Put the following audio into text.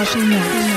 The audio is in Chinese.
而是努